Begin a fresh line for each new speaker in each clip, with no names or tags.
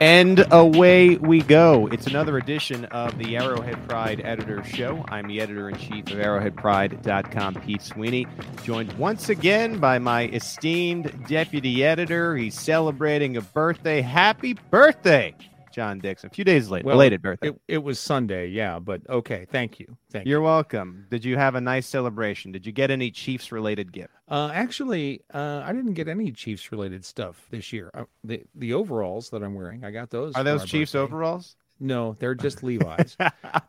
And away we go. It's another edition of the Arrowhead Pride Editor Show. I'm the editor in chief of arrowheadpride.com, Pete Sweeney, joined once again by my esteemed deputy editor. He's celebrating a birthday. Happy birthday, John Dixon. A few days late,
Well,
belated birthday.
It, it was Sunday, yeah, but okay. Thank you. Thank you.
You're welcome. Did you have a nice celebration? Did you get any Chiefs related gift?
Uh, actually, uh, I didn't get any Chiefs related stuff this year. Uh, the the overalls that I'm wearing, I got those.
Are those Chiefs
birthday.
overalls?
No, they're just Levi's.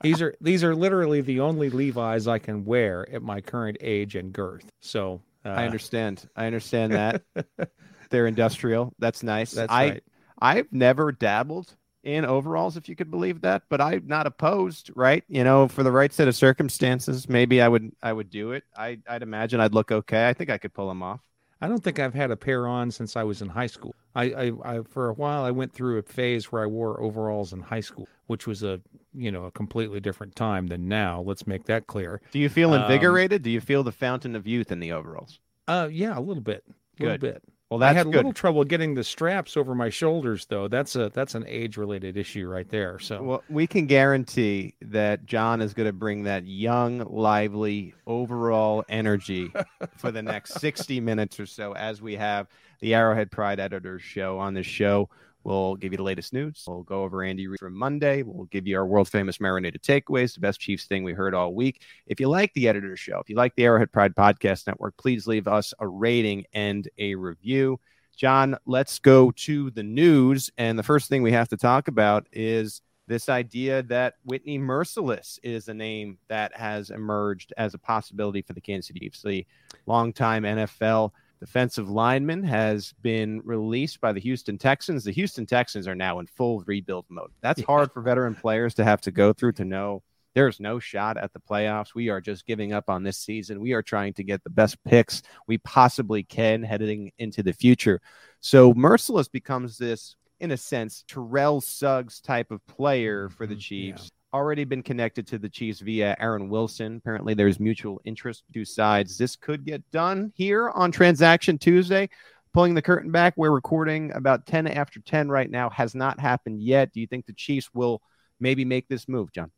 these are these are literally the only Levi's I can wear at my current age and girth. So uh,
I understand. I understand that. They're industrial. That's nice.
That's
I
right.
I've never dabbled in overalls, if you could believe that, but I'm not opposed, right? You know, for the right set of circumstances, maybe I would I would do it. I I'd imagine I'd look okay. I think I could pull them off.
I don't think I've had a pair on since I was in high school. I, I, I for a while I went through a phase where I wore overalls in high school, which was a you know a completely different time than now. Let's make that clear.
Do you feel
Um,
invigorated? do you feel the fountain of youth in the overalls?
Uh, yeah, a little bit, a little
Good.
bit.
Well,
I
that's
had a
good.
little trouble getting the straps over my shoulders, though. That's a that's an age related issue right there. So
Well, we can guarantee that John is going to bring that young, lively, overall energy for the next 60 minutes or so as we have the Arrowhead Pride Editors show. On this show, we'll give you the latest news. We'll go over Andy Reid from Monday. We'll give you our world famous marinated takeaways, the best Chiefs thing we heard all week. If you like the editor show, if you like the Arrowhead Pride Podcast Network, please leave us a rating and a review. John, let's go to the news. And the first thing we have to talk about is this idea that Whitney Mercilus is a name that has emerged as a possibility for the Kansas City Chiefs. Longtime NFL defensive lineman has been released by the Houston Texans. The Houston Texans are now in full rebuild mode. That's hard for veteran players to have to go through to know there's no shot at the playoffs. We are just giving up on this season. We are trying to get the best picks we possibly can heading into the future. So Mercilus becomes this, in a sense, Terrell Suggs type of player for the
Mhm,
Chiefs. Already been connected to the Chiefs via Aaron Wilson. Apparently, there's mutual interest two sides. This could get done here on Transaction Tuesday. Pulling the curtain back, we're recording about 10 after 10 right now. Has not happened yet. Do you think the Chiefs will maybe make this move, John?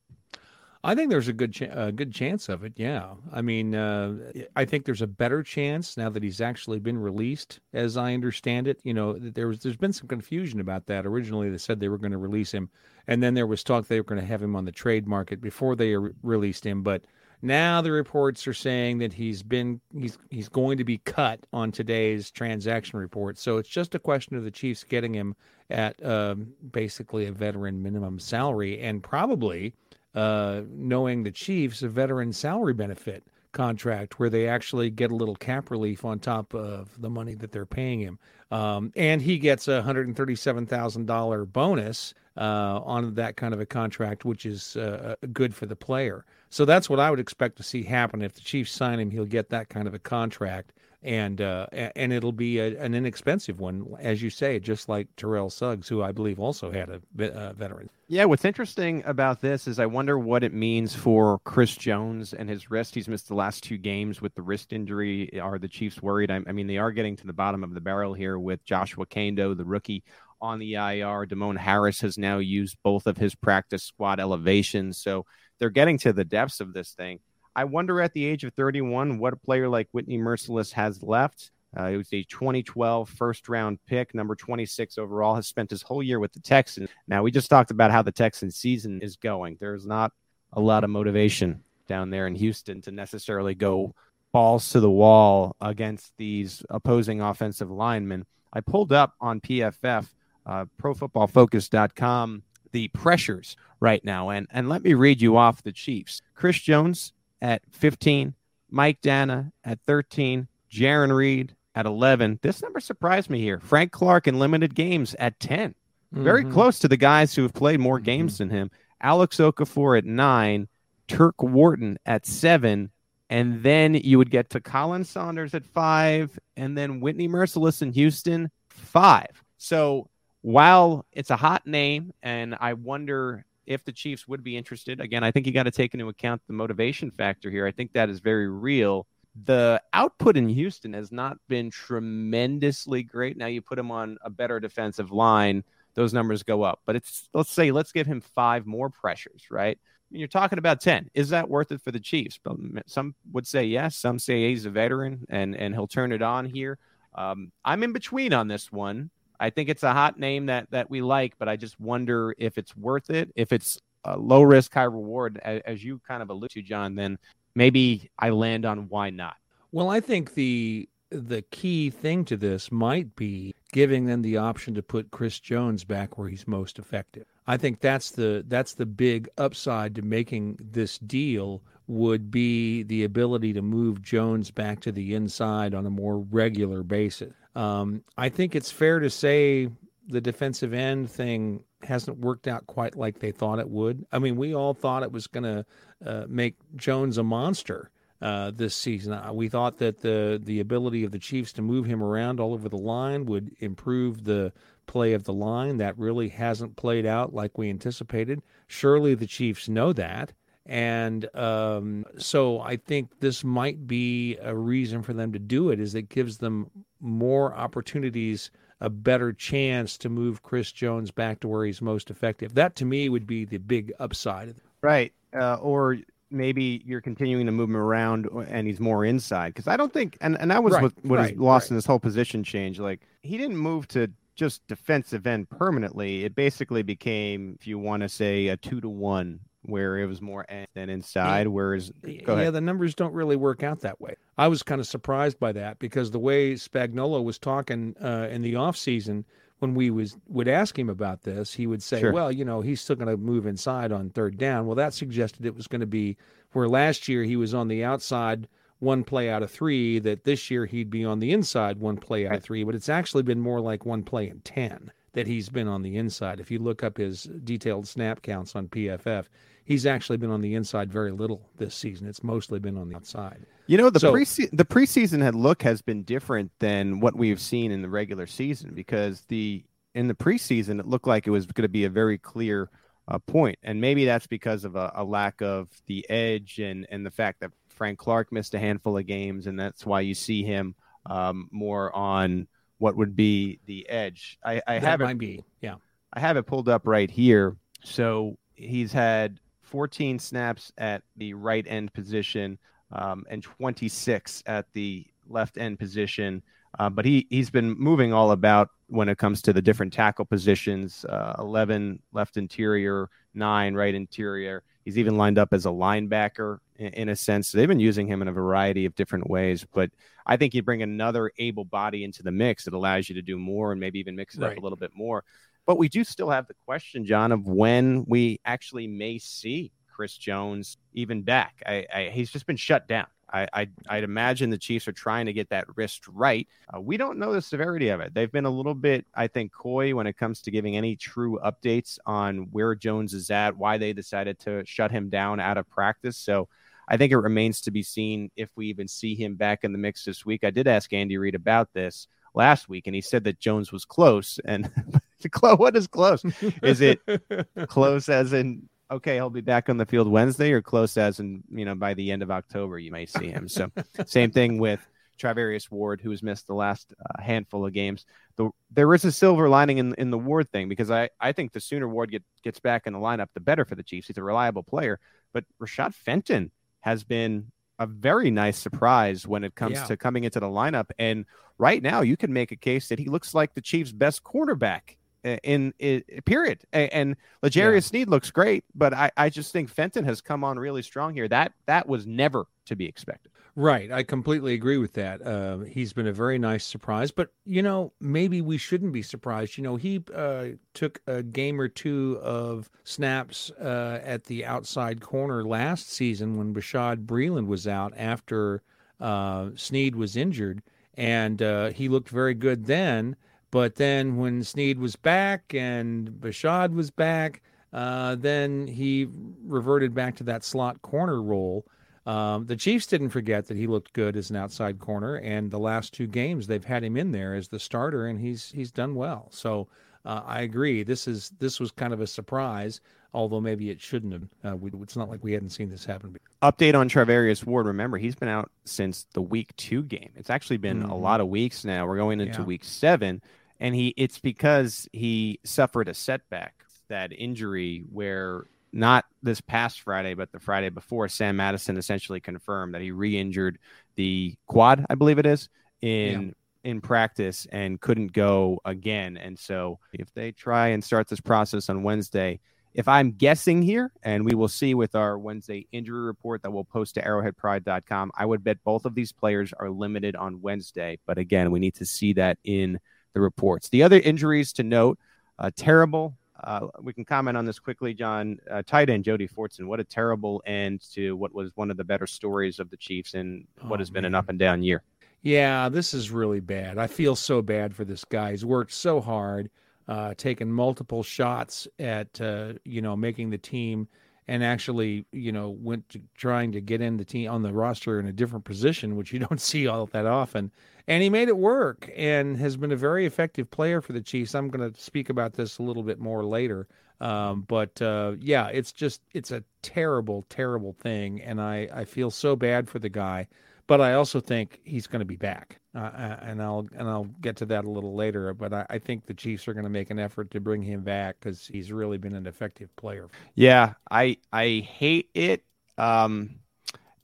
I think there's a good ch- a good chance of it. Yeah, I mean, uh, I think there's a better chance now that he's actually been released, as I understand it. You know, there was there's been some confusion about that. Originally, they said they were going to release him, and then there was talk they were going to have him on the trade market before they re- released him. But now the reports are saying that he's been he's he's going to be cut on today's transaction report. So it's just a question of the Chiefs getting him at um, basically a veteran minimum salary, and probably uh, knowing the Chiefs a veteran salary benefit contract where they actually get a little cap relief on top of the money that they're paying him. Um, and he gets a $137,000 bonus uh, on that kind of a contract, which is uh, good for the player. So that's what I would expect to see happen. If the Chiefs sign him, he'll get that kind of a contract. And uh, and it'll be a, an inexpensive one, as you say, just like Terrell Suggs, who I believe also had a uh, veteran.
Yeah, what's interesting about this is I wonder what it means for Chris Jones and his wrist. He's missed the last two games with the wrist injury. Are the Chiefs worried? I, I mean, they are getting to the bottom of the barrel here with Joshua Kaindoh, the rookie, on the IR. Demone Harris has now used both of his practice squad elevations. So they're getting to the depths of this thing. I wonder at the age of 31 what a player like Whitney Mercilus has left. Uh, he was a 2012 first round pick, number 26 overall, has spent his whole year with the Texans. Now, we just talked about how the Texans season is going. There's not a lot of motivation down there in Houston to necessarily go balls to the wall against these opposing offensive linemen. I pulled up on PFF, uh, ProFootballFocus.com, the pressures right now, and and let me read you off the Chiefs. Chris Jones at 15, Mike Danna at 13, Jarran Reed at 11. This number surprised me here. Frank Clark in limited games at 10. Mm-hmm. Very close to the guys who have played more mm-hmm. games than him. Alex Okafor at 9, Turk Wharton at 7, and then you would get to Khalen Saunders at 5 and then Whitney Mercilus in Houston 5. So, while it's a hot name and I wonder if the Chiefs would be interested, again, I think you got to take into account the motivation factor here. I think that is very real the output in Houston has not been tremendously great. Now you put him on a better defensive line, those numbers go up. But it's let's say let's give him five more pressures, right? you're talking about 10. Is that worth it for the Chiefs? Some would say yes. Some say he's a veteran and and he'll turn it on here. Um, I'm in between on this one. I think it's a hot name that that we like, but I just wonder if it's worth it. If it's a low risk, high reward, as, you kind of allude to, John, then maybe I land on why not.
Well, I think the the key thing to this might be giving them the option to put Chris Jones back where he's most effective. I think that's the that's the big upside to making this deal would be the ability to move Jones back to the inside on a more regular basis. Um, I think it's fair to say the defensive end thing hasn't worked out quite like they thought it would. I mean, we all thought it was going to uh, make Jones a monster uh, this season. Uh, we thought that the the ability of the Chiefs to move him around all over the line would improve the play of the line. That really hasn't played out like we anticipated. Surely the Chiefs know that. And um, so I think this might be a reason for them to do it. Is it gives them more opportunities a better chance to move Chris Jones back to where he's most effective. That to me would be the big upside.
Right. Uh, or maybe you're continuing to move him around and he's more inside. Because I don't think, and, and that was right, what, what right, is lost right. in this whole position change. Like he didn't move to just defensive end permanently. It basically became, if you want to say, a two to one where it was more end than inside. Whereas,
yeah, the numbers don't really work out that way. I was kind of surprised by that because the way Spagnuolo was talking uh, in the off season when we was would ask him about this, he would say, sure. "Well, you know, he's still going to move inside on third down." Well, that suggested it was going to be where last year he was on the outside one play out of three. That this year he'd be on the inside one play out of three, but it's actually been more like one play in ten that he's been on the inside. If you look up his detailed snap counts on PFF, he's actually been on the inside very little this season. It's mostly been on the outside.
You know, the so, pre the preseason look has been different than what we've seen in the regular season because the in the preseason it looked like it was going to be a very clear uh, point, and maybe that's because of a, a, lack of the edge and and the fact that Frank Clark missed a handful of games, and that's why you see him um, more on what would be the edge. I, I have
it, be, yeah.
I have it pulled up right here. So he's had 14 snaps at the right end position um, and 26 at the left end position. Uh, but he he's been moving all about when it comes to the different tackle positions. Uh, 11 left interior, nine right interior. He's even lined up as a linebacker in, in, a sense. they've been using him in a variety of different ways. But I think you bring another able body into the mix that allows you to do more and maybe even mix it right. up a little bit more. But we do still have the question, John, of when we actually may see Chris Jones even back. I, I, he's just been shut down. I, would imagine the Chiefs are trying to get that wrist right. Uh, we don't know the severity of it. They've been a little bit, I think, coy when it comes to giving any true updates on where Jones is at, why they decided to shut him down out of practice. So I think it remains to be seen if we even see him back in the mix this week. I did ask Andy Reid about this last week, and he said that Jones was close. And what is close? Is it close as in okay, he'll be back on the field Wednesday, or close as in you know by the end of October you may see him. So same thing with Charvarius Ward, who has missed the last uh, handful of games. The, there is a silver lining in in the Ward thing because I I think the sooner Ward get, gets back in the lineup, the better for the Chiefs. He's a reliable player, but Rashad Fenton has been a very nice surprise when it comes yeah. to coming into the lineup. And right now, you can make a case that he looks like the Chiefs' best cornerback in, in, period. And L'Jarius yeah. Sneed looks great, but I, I just think Fenton has come on really strong here. That that was never to be expected.
Right. I completely agree with that. Uh, he's been a very nice surprise, but you know, maybe we shouldn't be surprised. You know, he uh, took a game or two of snaps uh, at the outside corner last season when Bashad Breeland was out after uh, Sneed was injured, and uh, he looked very good then. But then when Sneed was back and Bashad was back, uh, then he reverted back to that slot corner role. Um, the Chiefs didn't forget that he looked good as an outside corner, and the last two games they've had him in there as the starter, and he's he's done well. So uh, I agree. This is this was kind of a surprise, although maybe it shouldn't have. Uh, we, it's not like we hadn't seen this happen. Before.
Update on Charvarius Ward. Remember, he's been out since the week two game. It's actually been mm-hmm. a lot of weeks now. We're going into yeah. week seven, and he it's because he suffered a setback, that injury where not this past Friday, but the Friday before, Sam Madison essentially confirmed that he re-injured the quad, I believe it is, in yeah. in practice and couldn't go again. And so, if they try and start this process on Wednesday, if I'm guessing here, and we will see with our Wednesday injury report that we'll post to arrowheadpride.com, I would bet both of these players are limited on Wednesday. But again, we need to see that in the reports. The other injuries to note, uh, terrible uh, we can comment on this quickly, John. Uh, tight end Jody Fortson. What a terrible end to what was one of the better stories of the Chiefs and what oh, has been man. an up and down year.
Yeah, this is really bad. I feel so bad for this guy. He's worked so hard, uh, taken multiple shots at uh, you know making the team, and actually you know went to trying to get in the team on the roster in a different position, which you don't see all that often and he made it work and has been a very effective player for the Chiefs. I'm going to speak about this a little bit more later. Um, but uh, yeah, it's just it's a terrible, terrible thing, and I I feel so bad for the guy. But I also think he's going to be back, uh, and I'll and I'll get to that a little later. But I, I think the Chiefs are going to make an effort to bring him back because he's really been an effective player.
Yeah, I I hate it. Um,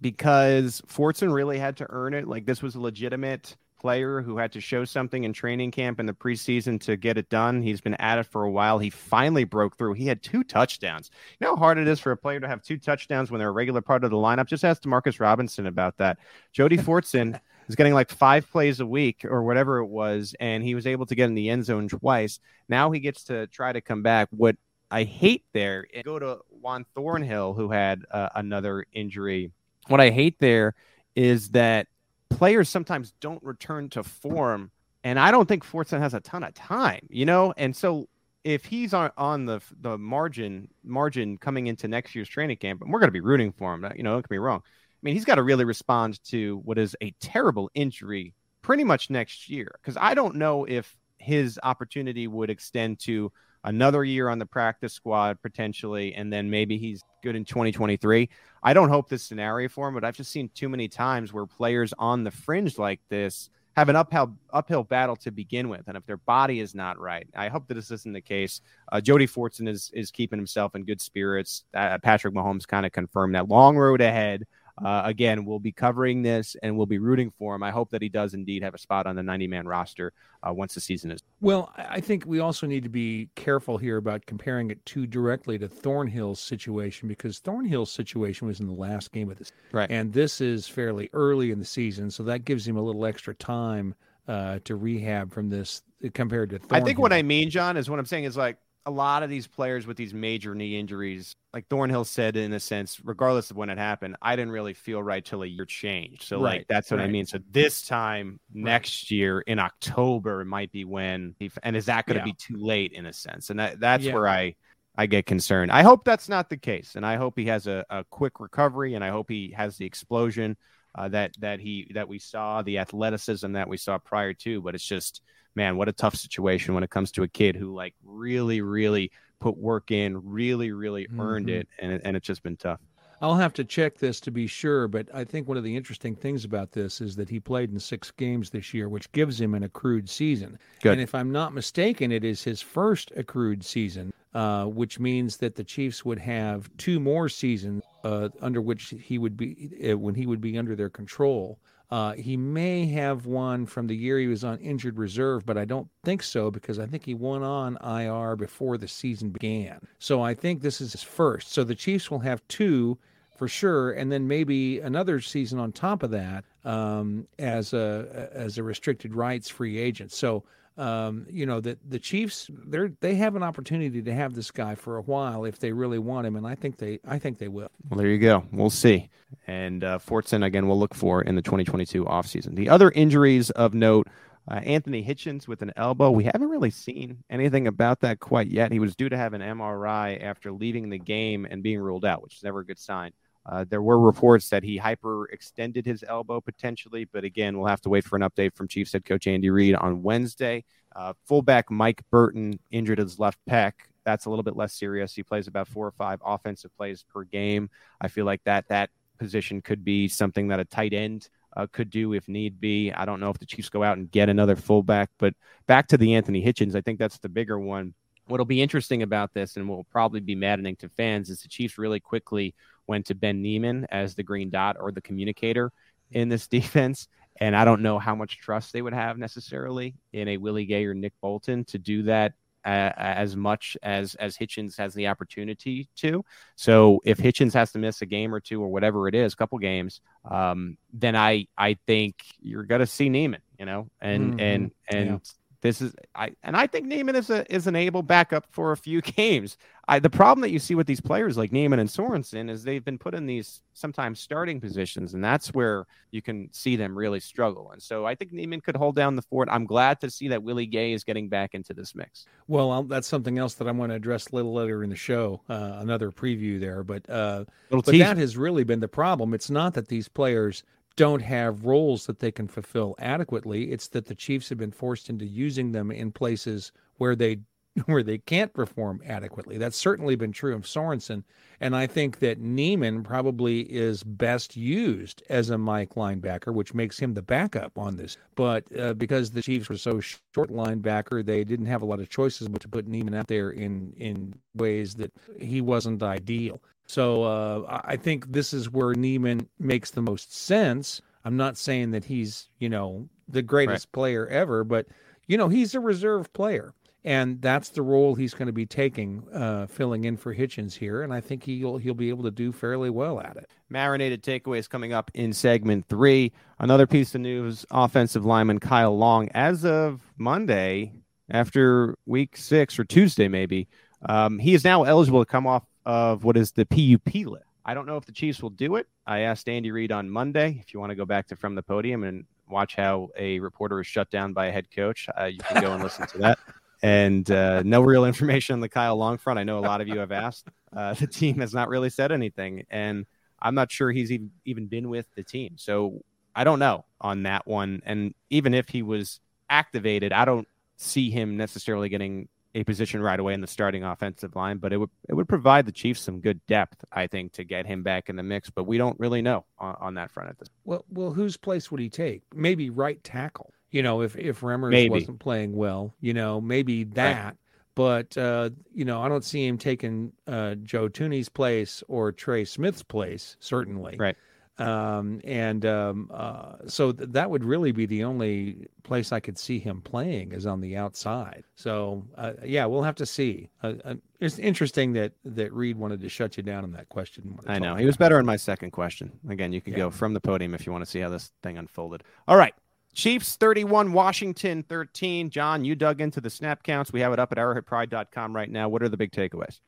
because Fortson really had to earn it. Like this was a legitimate player who had to show something in training camp in the preseason to get it done. He's been at it for a while. He finally broke through. He had two touchdowns. You know how hard it is for a player to have two touchdowns when they're a regular part of the lineup? Just ask Demarcus Robinson about that. Jody Fortson is getting like five plays a week or whatever it was, and he was able to get in the end zone twice. Now he gets to try to come back. What I hate there, go to Juan Thornhill, who had uh, another injury. What I hate there is that players sometimes don't return to form. And I don't think Fortson has a ton of time, you know? And so if he's on, on the the margin margin coming into next year's training camp, and we're going to be rooting for him, you know, don't get me wrong. I mean, he's got to really respond to what is a terrible injury pretty much next year because I don't know if his opportunity would extend to another year on the practice squad potentially, and then maybe he's good in 2023. I don't hope this scenario for him, but I've just seen too many times where players on the fringe like this have an uphill uphill battle to begin with, and if their body is not right, I hope that this isn't the case. Uh, Jody Fortson is is keeping himself in good spirits. Uh, Patrick Mahomes kind of confirmed that long road ahead. Uh, again, we'll be covering this and we'll be rooting for him. I hope that he does indeed have a spot on the 90 man roster uh, once the season is.
Well, I think we also need to be careful here about comparing it too directly to Thornhill's situation because Thornhill's situation was in the last game of this.
Right.
And this is fairly early in the season. So that gives him a little extra time uh, to rehab from this compared to Thornhill.
I think what I mean, John, is what I'm saying is like a lot of these players with these major knee injuries, like Thornhill said, in a sense, regardless of when it happened, I didn't really feel right till a year changed. So, right, like, that's what right. I mean. So, this time next year in October, it might be when, he, and is that going to yeah. be too late in a sense? And that, that's yeah. where I, I get concerned. I hope that's not the case, and I hope he has a, a quick recovery, and I hope he has the explosion uh, that that he that we saw, the athleticism that we saw prior to. But it's just man, what a tough situation when it comes to a kid who like really, really put work in, really, really mm-hmm. earned it, and and it's just been tough.
I'll have to check this to be sure, but I think one of the interesting things about this is that he played in six games this year, which gives him an accrued season.
Good.
And if I'm not mistaken, it is his first accrued season, uh, which means that the Chiefs would have two more seasons uh, under which he would be uh, when he would be under their control. Uh, he may have one from the year he was on injured reserve, but I don't think so because I think he went on IR before the season began. So I think this is his first. So the Chiefs will have two for sure, and then maybe another season on top of that um, as a as a restricted rights free agent. So um, you know that the Chiefs they they have an opportunity to have this guy for a while if they really want him, and I think they I think they will.
Well, there you go. We'll see. And uh, Fortson again, we'll look for in the 2022 offseason. The other injuries of note. Uh, Anthony Hitchens with an elbow. We haven't really seen anything about that quite yet. He was due to have an MRI after leaving the game and being ruled out, which is never a good sign. Uh, there were reports that he hyperextended his elbow potentially, but again, we'll have to wait for an update from Chiefs head coach Andy Reid on Wednesday. Uh, fullback Mike Burton injured his left pec. That's a little bit less serious. He plays about four or five offensive plays per game. I feel like that that position could be something that a tight end uh, could do if need be. I don't know if the Chiefs go out and get another fullback, but back to the Anthony Hitchens, I think that's the bigger one. What'll be interesting about this and will probably be maddening to fans is the Chiefs really quickly went to Ben Niemann as the green dot or the communicator in this defense. And I don't know how much trust they would have necessarily in a Willie Gay or Nick Bolton to do that uh, as much as as Hitchens has the opportunity to. So if Hitchens has to miss a game or two or whatever it is, a couple games, um, then I I think you're gonna see Niemann, you know, and mm-hmm. and and yeah. This is I and I think Niemann is a is an able backup for a few games. I the problem that you see with these players like Niemann and Sorensen is they've been put in these sometimes starting positions, and that's where you can see them really struggle. And so I think Niemann could hold down the fort. I'm glad to see that Willie Gay is getting back into this mix.
Well, I'll, that's something else that I'm going to address a little later in the show. Uh, another preview there, but uh, but that has really been the problem. It's not that these players don't have roles that they can fulfill adequately. It's that the Chiefs have been forced into using them in places where they where they can't perform adequately. That's certainly been true of Sorensen, and I think that Niemann probably is best used as a Mike linebacker, which makes him the backup on this. But uh, because the Chiefs were so short linebacker, they didn't have a lot of choices but to put Niemann out there in in ways that he wasn't ideal. So uh, I think this is where Niemann makes the most sense. I'm not saying that he's, you know, the greatest right. player ever, but you know, he's a reserve player, and that's the role he's going to be taking, uh, filling in for Hitchens here. And I think he'll he'll be able to do fairly well at it.
Marinated takeaways coming up in segment three. Another piece of news: offensive lineman Kyle Long, as of Monday, after week six or Tuesday maybe, um, he is now eligible to come off of what is the PUP list. I don't know if the Chiefs will do it. I asked Andy Reid on Monday if you want to go back to From the Podium and watch how a reporter is shut down by a head coach. Uh, you can go and listen to that. And uh, no real information on the Kyle Long front. I know a lot of you have asked. Uh, the team has not really said anything, and I'm not sure he's even even been with the team. So I don't know on that one. And even if he was activated, I don't see him necessarily getting a position right away in the starting offensive line, but it would it would provide the Chiefs some good depth, I think, to get him back in the mix. But we don't really know on, on that front at this.
Well, well, whose place would he take? Maybe right tackle. You know, if if Remmers maybe. wasn't playing well, you know, maybe that. Right. But uh, you know, I don't see him taking uh, Joe Thuney's place or Trey Smith's place. Certainly,
right.
Um, and um, uh, so th- that would really be the only place I could see him playing is on the outside. So uh, yeah, we'll have to see. Uh, uh it's interesting that that Reid wanted to shut you down on that question.
I know he was better on my second question. Again, you can yeah. go from the podium if you want to see how this thing unfolded. All right. Chiefs 31, Washington 13. John, you dug into the snap counts. We have it up at arrowheadpride.com right now. What are the big takeaways?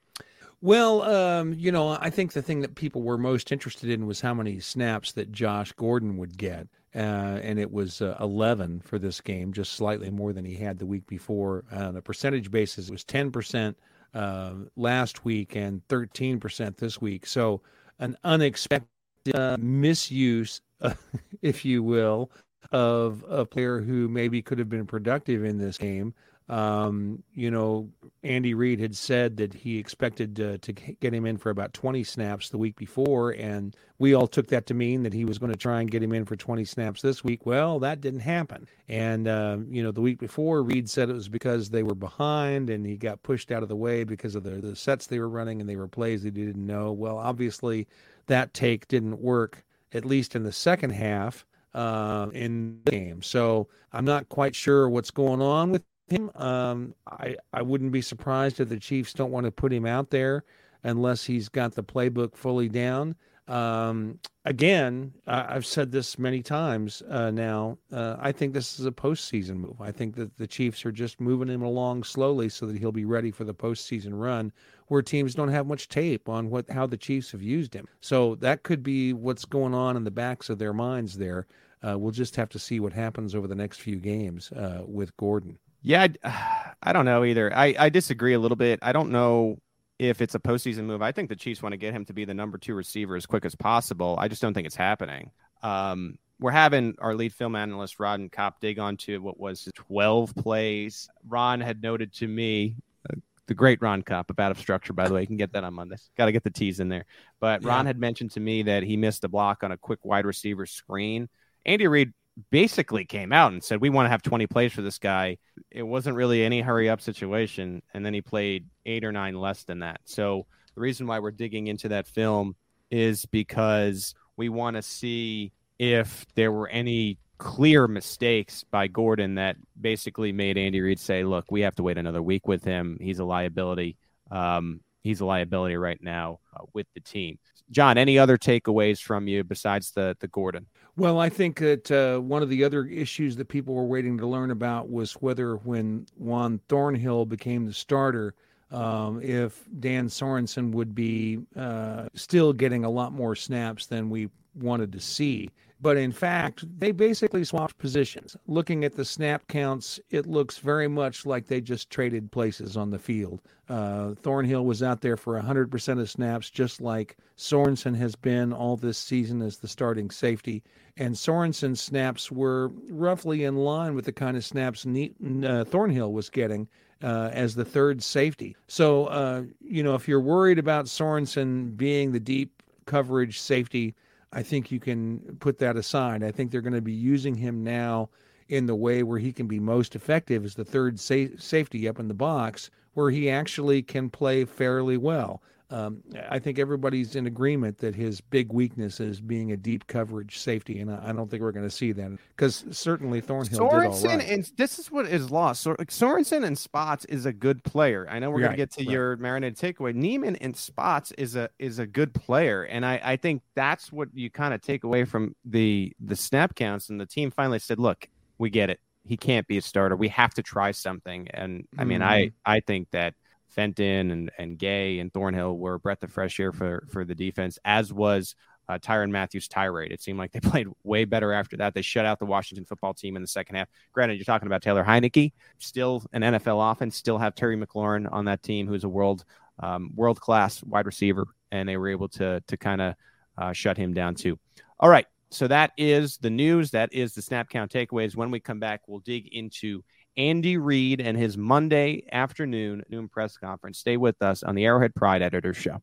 Well, um, you know, I think the thing that people were most interested in was how many snaps that Josh Gordon would get. Uh, and it was uh, 11 for this game, just slightly more than he had the week before. On a percentage basis, it was 10% uh, last week and 13% this week. So, an unexpected uh, misuse, if you will, of a player who maybe could have been productive in this game. Um, you know, Andy Reid had said that he expected uh, to get him in for about 20 snaps the week before, and we all took that to mean that he was going to try and get him in for 20 snaps this week. Well, that didn't happen. And, uh, you know, the week before, Reid said it was because they were behind and he got pushed out of the way because of the, the sets they were running and they were plays that he didn't know. Well, obviously, that take didn't work, at least in the second half uh, in the game. So I'm not quite sure what's going on with him. Um, I I wouldn't be surprised if the Chiefs don't want to put him out there unless he's got the playbook fully down. Um, again, I, have said this many times uh, now. Uh, I think this is a postseason move. I think that the Chiefs are just moving him along slowly so that he'll be ready for the postseason run, where teams don't have much tape on what how the Chiefs have used him. So that could be what's going on in the backs of their minds there. Uh, we'll just have to see what happens over the next few games uh, with Gordon.
Yeah, I, I don't know either. I, I disagree a little bit. I don't know if it's a postseason move. I think the Chiefs want to get him to be the number two receiver as quick as possible. I just don't think it's happening. Um, we're having our lead film analyst Ron Kopp dig onto what was 12 plays. Ron had noted to me, uh, the great Ron Kopp Out of Structure, by the way. You can get that on Monday. Got to get the teas in there. But Ron had mentioned to me that he missed a block on a quick wide receiver screen. Andy Reid basically came out and said we want to have 20 plays for this guy. It wasn't really any hurry up situation, and then he played eight or nine less than that. So the reason why we're digging into that film is because we want to see if there were any clear mistakes by Gordon that basically made Andy Reid say, "Look, we have to wait another week with him. He's a liability. Um, he's a liability right now uh, with the team." John, any other takeaways from you besides the the Gordon?
Well, I think that uh, one of the other issues that people were waiting to learn about was whether, when Juan Thornhill became the starter, um, if Dan Sorensen would be uh, still getting a lot more snaps than we wanted to see. But in fact, they basically swapped positions. Looking at the snap counts, it looks very much like they just traded places on the field. Uh, Thornhill was out there for 100% of snaps, just like Sorensen has been all this season as the starting safety. And Sorensen's snaps were roughly in line with the kind of snaps uh, Thornhill was getting uh, as the third safety. So, uh, you know, if you're worried about Sorensen being the deep coverage safety, I think you can put that aside. I think they're going to be using him now in the way where he can be most effective is the third sa- safety up in the box, where he actually can play fairly well. Um, I think everybody's in agreement that his big weakness is being a deep coverage safety, and I, I don't think we're going to see that because certainly Thornhill Sorensen
did all right. and this is what is lost. So, Sorensen and Spots is a good player. I know we're right, going to get to right. your marinated takeaway. Niemann and Spots is a is a good player, and I, I think that's what you kind of take away from the the snap counts. And the team finally said, "Look, we get it. He can't be a starter. We have to try something." And I mean. I I think that Fenton and, and Gay and Thornhill were a breath of fresh air for, for the defense, as was uh, Tyrann Mathieu's tirade. It seemed like they played way better after that. They shut out the Washington football team in the second half. Granted, you're talking about Taylor Heinicke, still an NFL offense, still have Terry McLaurin on that team, who's a world um, world class wide receiver, and they were able to to kind of uh, shut him down too. All right, so that is the news. That is the snap count takeaways. When we come back, we'll dig into Andy Reid and his Monday afternoon noon press conference. Stay with us on the Arrowhead Pride Editor Show.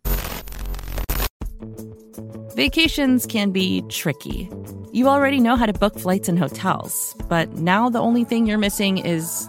Vacations can be tricky. You already know how to book flights and hotels, but now the only thing you're missing is,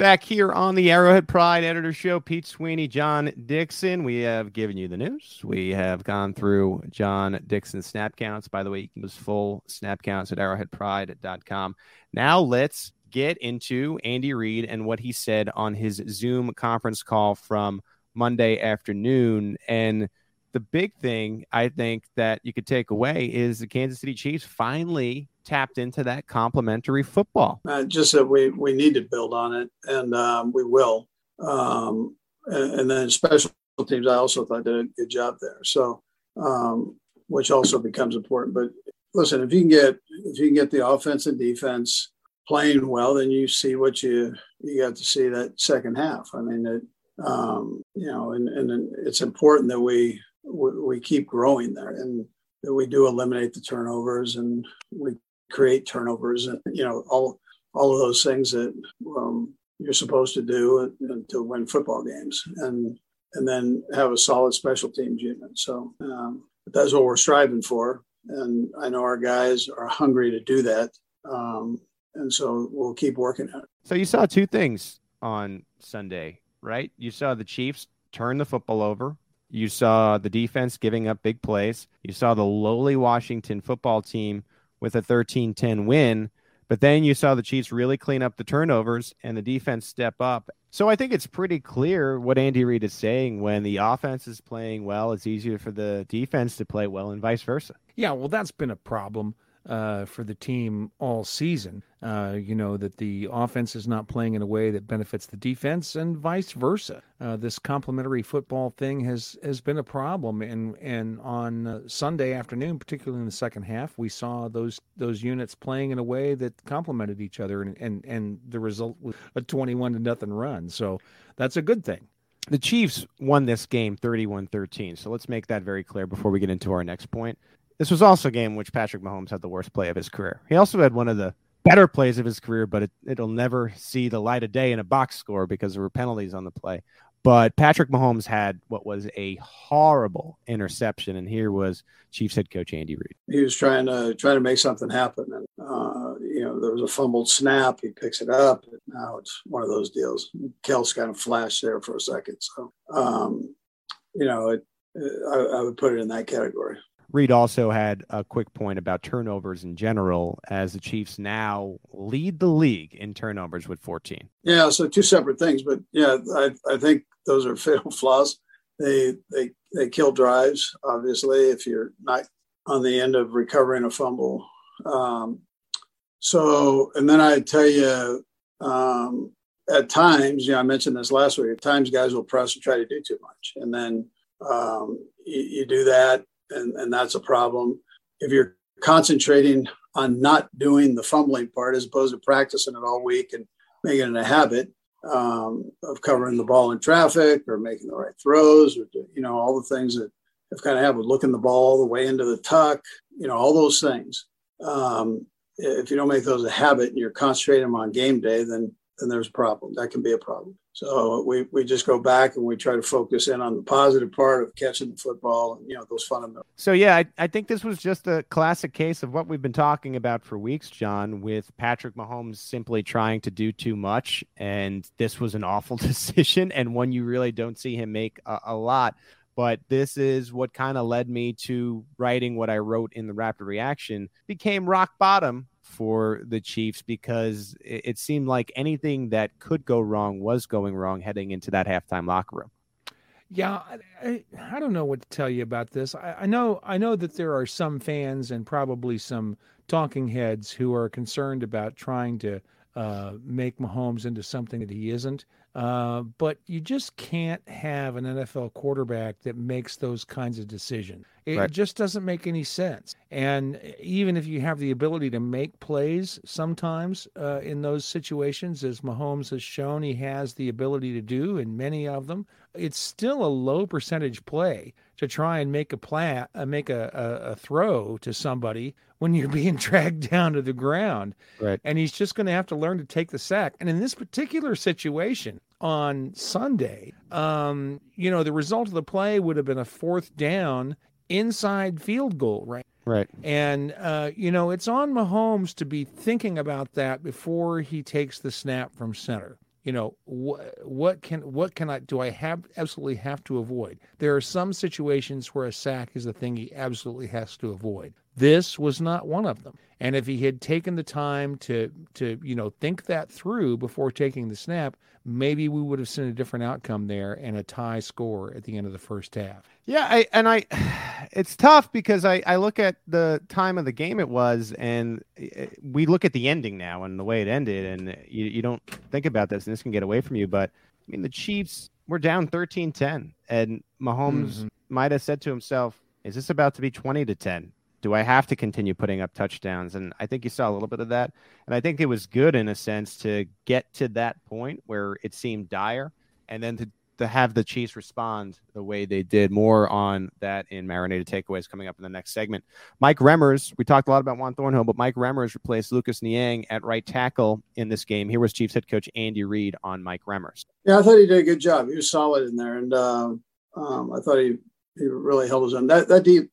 Back here on the Arrowhead Pride Editor Show, Pete Sweeney, John Dixon. We have given you the news. We have gone through John Dixon's snap counts. By the way, you can use full snap counts at arrowheadpride.com. Now let's get into Andy Reid and what he said on his Zoom conference call from Monday afternoon. And the big thing I think that you could take away is the Kansas City Chiefs finally tapped into that complementary football.
Uh, just that we we need to build on it, and um, we will. Um, and, and, then special teams, I also thought did a good job there. So um, which also becomes important. But listen, if you can get if you can get the offense and defense playing well, then you see what you you got to see that second half. I mean, it, um, you know, and, and it's important that we, we we keep growing there and that we do eliminate the turnovers and we create turnovers and you know all all of those things that um, you're supposed to do to win football games and and then have a solid special teams unit. So um, that's what we're striving for, and I know our guys are hungry to do that. Um, and so we'll keep working at it.
So you saw two things on Sunday, right? You saw the Chiefs turn the football over. You saw the defense giving up big plays. You saw the lowly Washington football team with a 13 10 win. But then you saw the Chiefs really clean up the turnovers and the defense step up. So I think it's pretty clear what Andy Reid is saying when the offense is playing well, it's easier for the defense to play well and vice versa.
Yeah, well, that's been a problem uh, for the team all season. Uh, you know, that the offense is not playing in a way that benefits the defense and vice versa. Uh, this complementary football thing has, has been a problem. And, and on uh, Sunday afternoon, particularly in the second half, we saw those, those units playing in a way that complemented each other. And, and, and the result was a 21 to nothing run. So that's a good thing.
The Chiefs won this game 31 13. So let's make that very clear before we get into our next point. This was also a game in which Patrick Mahomes had the worst play of his career. He also had one of the better plays of his career, but it, it'll never see the light of day in a box score because there were penalties on the play. But Patrick Mahomes had what was a horrible interception, and here was Chiefs head coach Andy Reid.
He was trying to trying to make something happen, and uh, you know there was a fumbled snap. He picks it up. And now it's one of those deals. Kelce kind of flashed there for a second, so um, you know it, I, I would put it in that category.
Reid also had a quick point about turnovers in general, as the Chiefs now lead the league in turnovers with 14.
Yeah, so two separate things, but yeah, I, I think those are fatal flaws. They they they kill drives. Obviously, if you're not on the end of recovering a fumble. Um, so, and then I tell you, um, at times, you know, I mentioned this last week. At times, guys will press and try to do too much, and then um, you, you do that and, and that's a problem. If you're concentrating on not doing the fumbling part as opposed to practicing it all week and making it a habit um, of covering the ball in traffic or making the right throws or you know all the things that have kind of happened, looking the ball all the way into the tuck, you know all those things. Um, if you don't make those a habit and you're concentrating on game day, then then there's a problem. That can be a problem. So we, we just go back and we try to focus in on the positive part of catching the football and, you know, those fundamentals.
So, yeah, I, I think this was just a classic case of what we've been talking about for weeks, John, with Patrick Mahomes simply trying to do too much. And this was an awful decision and one you really don't see him make a, a lot. But this is what kind of led me to writing what I wrote in the rapid reaction became rock bottom for the Chiefs because it, it seemed like anything that could go wrong was going wrong heading into that halftime locker room.
Yeah, I, I, don't know what to tell you about this. I, I, know I know that there are some fans and probably some talking heads who are concerned about trying to uh, make Mahomes into something that he isn't. Uh, but you just can't have an NFL quarterback that makes those kinds of decisions. It right. just doesn't make any sense. And even if you have the ability to make plays sometimes uh, in those situations, as Mahomes has shown he has the ability to do in many of them, it's still a low percentage play to try and make a play, uh, make a, a, a throw to somebody when you're being dragged down to the ground.
Right.
And he's just going to have to learn to take the sack. And in this particular situation on Sunday, um, you know, the result of the play would have been a fourth down inside field goal, right?
Right.
And, uh, you know, it's on Mahomes to be thinking about that before he takes the snap from center you know what what can what can i do i have absolutely have to avoid there are some situations where a sack is the thing he absolutely has to avoid this was not one of them and if he had taken the time to to you know think that through before taking the snap maybe we would have seen a different outcome there and a tie score at the end of the first half
yeah I, and i it's tough because I, I look at the time of the game it was and eh, we look at the ending now and the way it ended and you, you don't think about this and this can get away from you but i mean the chiefs were down 13-10 and mahomes mm-hmm. might have said to himself Is this about to be 20 to 10? Do I have to continue putting up touchdowns? And I think you saw a little bit of that. And I think it was good in a sense to get to that point where it seemed dire and then to to have the Chiefs respond the way they did. More on that in marinated takeaways coming up in the next segment. Mike Remmers, we talked a lot about Juan Thornhill, but Mike Remmers replaced Lucas Niang at right tackle in this game. Here was Chiefs head coach Andy Reid on Mike Remmers.
Yeah, I thought he did a good job. He was solid in there, and uh, um, I thought he he really held his own. That that deep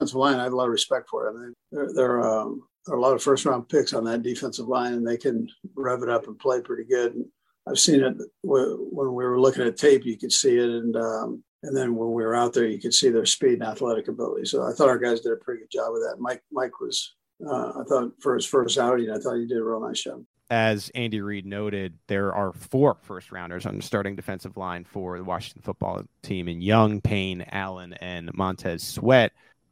defensive line, I have a lot of respect for. I mean, they're, they're um, there are a lot of first round picks on that defensive line, and they can rev it up and play pretty good. And I've seen it when we were looking at tape. You could see it, and um, and then when we were out there, you could see their speed and athletic ability. So I thought our guys did a pretty good job with that. Mike Mike was, uh, I thought for his first outing, I thought he did a real nice job.
As Andy Reid noted, there are four first rounders on the starting defensive line for the Washington football team in Young, Payne, Allen, and Montez Sweat.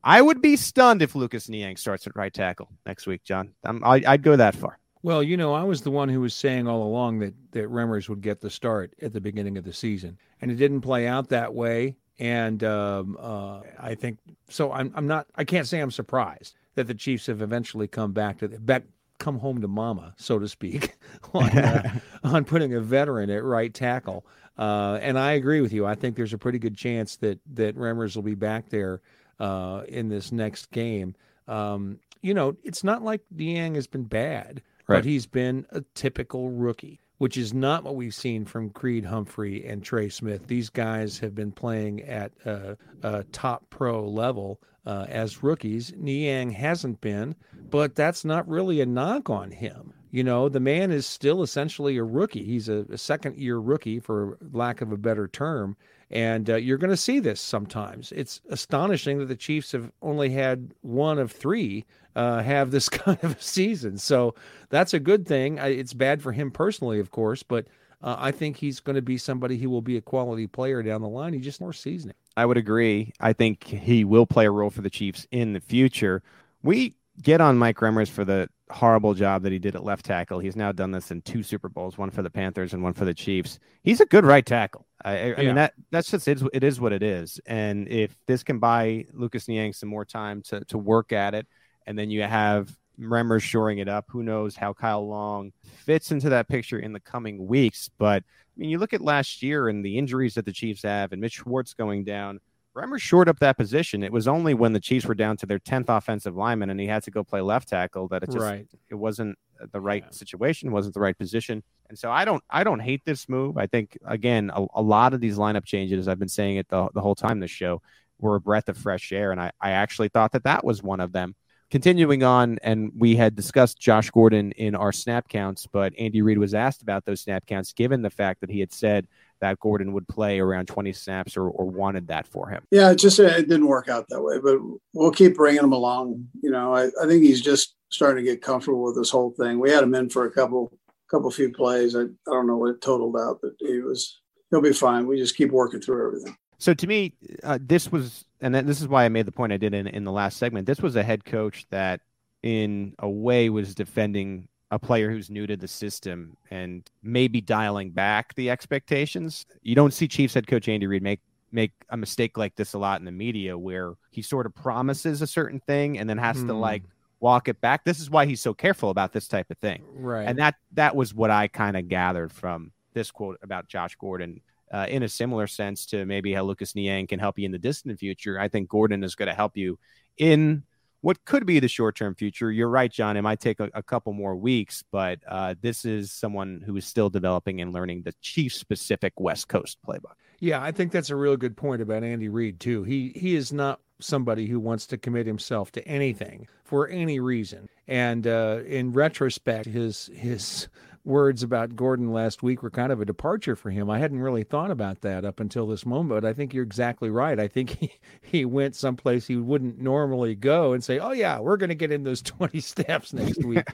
I would be stunned if Lucas Niang starts at right tackle next week, John. I, I'd go that far.
Well, you know, I was the one who was saying all along that that Remmers would get the start at the beginning of the season, and it didn't play out that way. And um, uh, I think so. I'm I'm not. I can't say I'm surprised that the Chiefs have eventually come back to the back, come home to mama, so to speak, on uh, on putting a veteran at right tackle. Uh, and I agree with you. I think there's a pretty good chance that that Remmers will be back there uh, in this next game. Um, you know, it's not like Niang has been bad right. but he's been a typical rookie, which is not what we've seen from Creed Humphrey and Trey Smith. These guys have been playing at a, a top pro level uh, as rookies. Niang hasn't been, but that's not really a knock on him. You know, the man is still essentially a rookie. He's a, a second year rookie, for lack of a better term. And uh, you're going to see this sometimes. It's astonishing that the Chiefs have only had one of three uh, have this kind of a season. So that's a good thing. It's bad for him personally, of course, but uh, I think he's going to be somebody who will be a quality player down the line. He just more seasoning.
I would agree. I think he will play a role for the Chiefs in the future. We get on Mike Remmers for the horrible job that he did at left tackle. He's now done this in two Super Bowls, one for the Panthers and one for the Chiefs. He's a good right tackle. I, I yeah. mean that that's just it's, it is what it is. And if this can buy Lucas Niang some more time to to work at it, and then you have Remmers shoring it up. Who knows how Kyle Long fits into that picture in the coming weeks? But I mean, you look at last year and the injuries that the Chiefs have, and Mitch Schwartz going down. Remmers shored up that position. It was only when the Chiefs were down to their tenth offensive lineman and he had to go play left tackle that it just right. it wasn't the right yeah. situation, wasn't the right position. And so I don't I don't hate this move. I think again a, a lot of these lineup changes, I've been saying it the, the whole time this show, were a breath of fresh air, and I, I actually thought that that was one of them continuing on, and we had discussed Josh Gordon in our snap counts, but Andy Reid was asked about those snap counts given the fact that he had said that Gordon would play around 20 snaps or, or wanted that for him.
Yeah, it just it didn't work out that way, but we'll keep bringing him along. You know, I, I think he's just starting to get comfortable with this whole thing. We had him in for a couple couple few plays. I, I don't know what it totaled out, but he was he'll be fine. We just keep working through everything.
So to me, uh, this was, and this is why I made the point I did in, in the last segment. This was a head coach that, in a way, was defending a player who's new to the system and maybe dialing back the expectations. You don't see Chiefs head coach Andy Reid make make a mistake like this a lot in the media where he sort of promises a certain thing and then has to like hmm. Walk it back. This is why he's so careful about this type of thing.
Right.
And that that was what I kind of gathered from this quote about Josh Gordon uh, in a similar sense to maybe how Lucas Niang can help you in the distant future. I think Gordon is going to help you in what could be the short term future. You're right, John. It might take a, a couple more weeks, but uh, this is someone who is still developing and learning the chief specific West Coast playbook.
Yeah, I think that's a real good point about Andy Reid too. He he is not somebody who wants to commit himself to anything for any reason. And uh, in retrospect, his his words about Gordon last week were kind of a departure for him. I hadn't really thought about that up until this moment, but I think you're exactly right. I think he, he went someplace he wouldn't normally go and say, Oh, yeah, we're going to get in those 20 steps next week,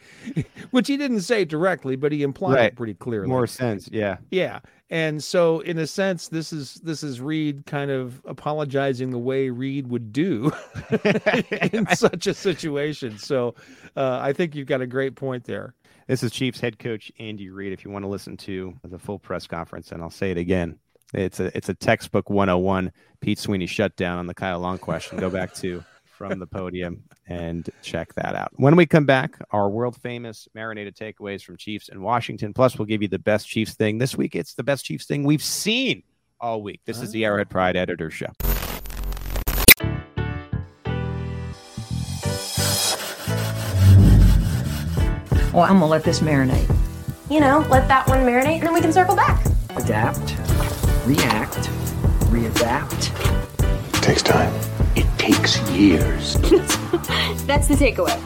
which he didn't say directly, but he implied right. it pretty clearly.
More sense. Yeah.
Yeah. And so, in a sense, this is this is Reid kind of apologizing the way Reid would do in such a situation. So, uh, I think you've got a great point there.
This is Chiefs head coach Andy Reid. If you want to listen to the full press conference, and I'll say it again, It's a it's a textbook 101 Pete Sweeney shutdown on the Kyle Long question. Go back to from the podium and check that out. When we come back, our world famous marinated takeaways from Chiefs and Washington. Plus, we'll give you the best Chiefs thing. This week, it's the best Chiefs thing we've seen all week. This is the ah. Arrowhead Pride Editor Show.
Well, I'm gonna let this marinate.
You know, let that one marinate and then we can circle back.
Adapt, react, readapt.
takes time.
It takes years.
That's the takeaway.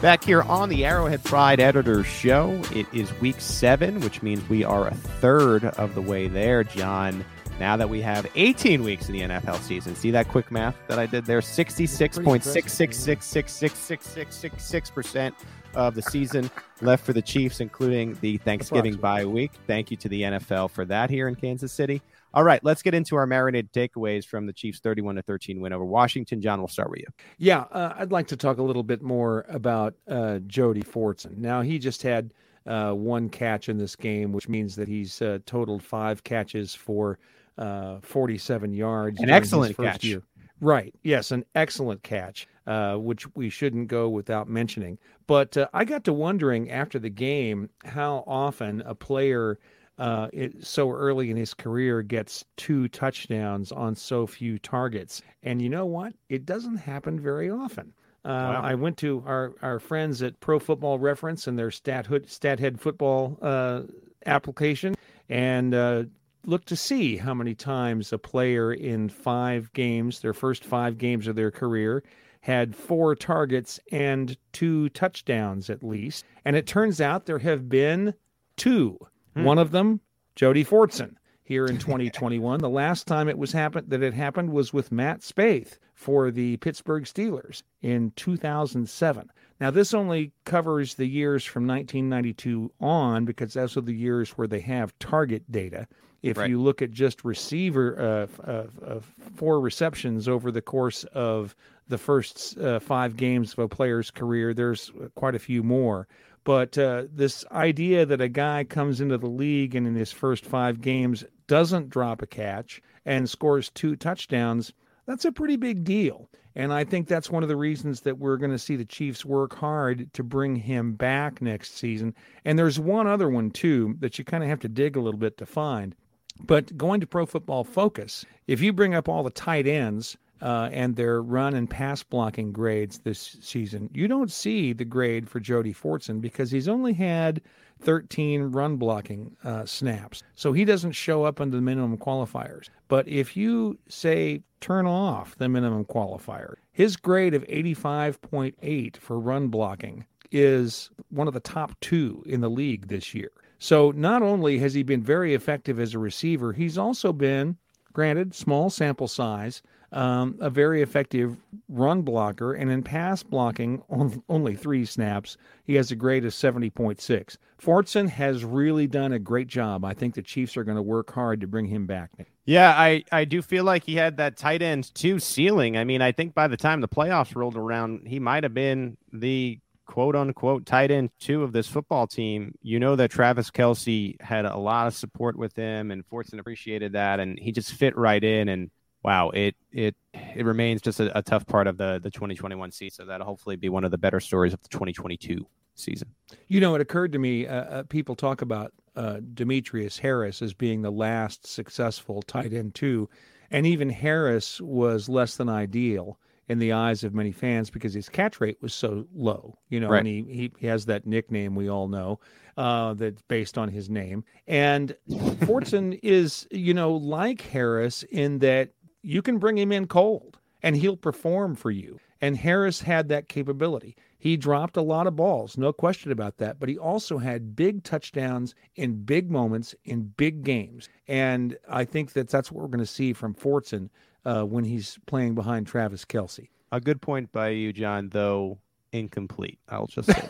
Back here on the Arrowhead Pride Editor Show, it is week seven, which means we are a third of the way there, John. Now that we have 18 weeks in the NFL season, see that quick math that I did there? 66.66666666% of the season left for the Chiefs, including the Thanksgiving bye week. Thank you to the NFL for that here in Kansas City. All right, let's get into our marinated takeaways from the Chiefs' 31 to 13 win over Washington. John, we'll start with you.
Yeah, uh, I'd like to talk a little bit more about uh, Jody Fortson. Now, he just had uh, one catch in this game, which means that he's uh, totaled five catches for uh, 47 yards.
An excellent catch.
Year. Right. Yes, an excellent catch, uh, which we shouldn't go without mentioning. But uh, I got to wondering after the game how often a player uh, it, so early in his career gets two touchdowns on so few targets. And you know what? It doesn't happen very often. Uh, wow. I went to our, our friends at Pro Football Reference and their stat hood, stat head football uh, application and uh, looked to see how many times a player in five games, their first five games of their career, had four targets and two touchdowns at least. And it turns out there have been two. Hmm. One of them, Jody Fortson, here in 2021. the last time it was happened that it happened was with Matt Spaeth for the Pittsburgh Steelers in 2007. Now, this only covers the years from 1992 on because those are the years where they have target data. If right. you look at just receiver, uh, uh, uh, four receptions over the course of the first uh, five games of a player's career, there's quite a few more. But uh, this idea that a guy comes into the league and in his first five games doesn't drop a catch and scores two touchdowns, that's a pretty big deal. And I think that's one of the reasons that we're going to see the Chiefs work hard to bring him back next season. And there's one other one, too, that you kind of have to dig a little bit to find. But going to Pro Football Focus, if you bring up all the tight ends uh, and their run and pass blocking grades this season, you don't see the grade for Jody Fortson because he's only had 13 run blocking uh, snaps. So he doesn't show up under the minimum qualifiers. But if you say turn off the minimum qualifier, his grade of 85.8 for run blocking is one of the top two in the league this year. So not only has he been very effective as a receiver, he's also been, granted, small sample size, um, a very effective run blocker, and in pass blocking, on only three snaps, he has a grade of 70.6. Fortson has really done a great job. I think the Chiefs are going to work hard to bring him back.
Yeah, I, I do feel like he had that tight end two ceiling. I mean, I think by the time the playoffs rolled around, he might have been the quote unquote tight end two of this football team. You know that Travis Kelce had a lot of support with him, and Fortson appreciated that, and he just fit right in. And wow, it it it remains just a, a, tough part of the the 2021 season. So that'll hopefully be one of the better stories of the 2022 season.
You know, it occurred to me. Uh, uh, people talk about uh, Demetrius Harris as being the last successful tight end too, and even Harris was less than ideal in the eyes of many fans because his catch rate was so low. You know,
right.
and he, he, he has that nickname we all know uh, that's based on his name. And Fortson is, you know, like Harris in that you can bring him in cold and he'll perform for you. And Harris had that capability. He dropped a lot of balls, no question about that, but he also had big touchdowns in big moments in big games. And I think that that's what we're going to see from Fortson uh, when he's playing behind Travis Kelce.
A good point by you, John, though incomplete. I'll just say